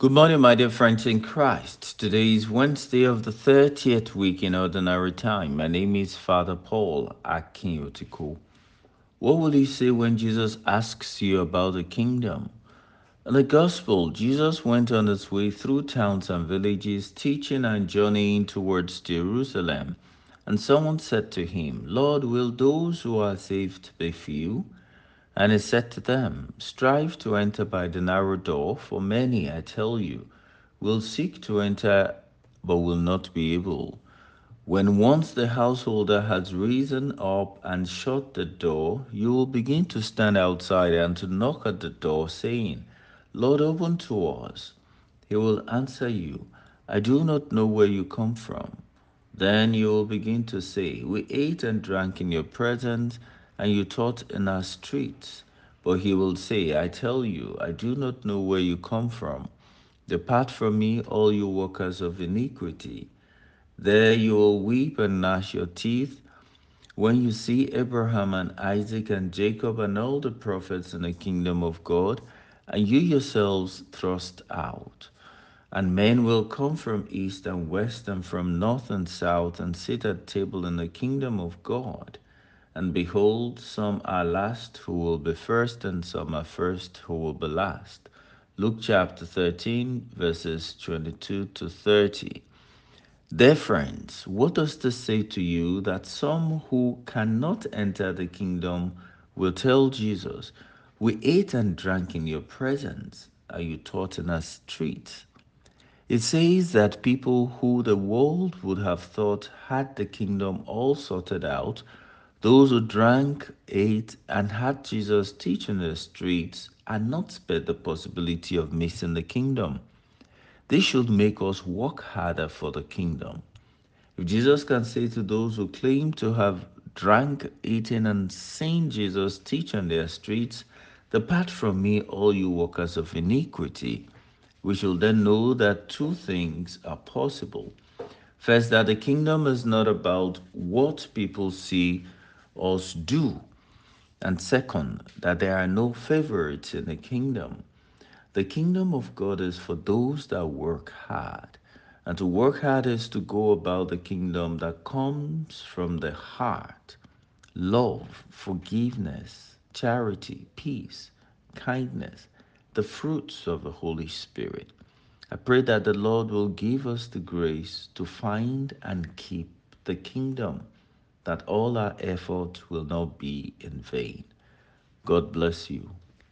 Good morning, my dear friends in Christ. Today is Wednesday of the 30th week in Ordinary Time. My name is Father Paul Akin-Otiko. What will you say when Jesus asks you about the kingdom? In the Gospel, Jesus went on his way through towns and villages, teaching and journeying towards Jerusalem. And someone said to him, Lord, will those who are saved be few? And he said to them, Strive to enter by the narrow door, for many, I tell you, will seek to enter but will not be able. When once the householder has risen up and shut the door, you will begin to stand outside and to knock at the door, saying, Lord, open to us. He will answer you, I do not know where you come from. Then you will begin to say, We ate and drank in your presence and you taught in our streets. But he will say, I tell you, I do not know where you come from. Depart from me, all you workers of iniquity. There you will weep and gnash your teeth when you see Abraham and Isaac and Jacob and all the prophets in the kingdom of God, and you yourselves thrust out. And men will come from east and west and from north and south and sit at table in the kingdom of God. And behold, some are last who will be first, and some are first who will be last. Luke chapter 13, verses 22 to 30. Dear friends, what does this say to you that some who cannot enter the kingdom will tell Jesus, We ate and drank in your presence, are you taught in our streets? It says that people who the world would have thought had the kingdom all sorted out those who drank, ate, and had Jesus teach in the streets are not spared the possibility of missing the kingdom. This should make us work harder for the kingdom. If Jesus can say to those who claim to have drank, eaten, and seen Jesus teach on their streets, Depart from me, all you workers of iniquity, we shall then know that two things are possible. First, that the kingdom is not about what people see us do. And second, that there are no favorites in the kingdom. The kingdom of God is for those that work hard. And to work hard is to go about the kingdom that comes from the heart love, forgiveness, charity, peace, kindness, the fruits of the Holy Spirit. I pray that the Lord will give us the grace to find and keep the kingdom that all our effort will not be in vain. God bless you.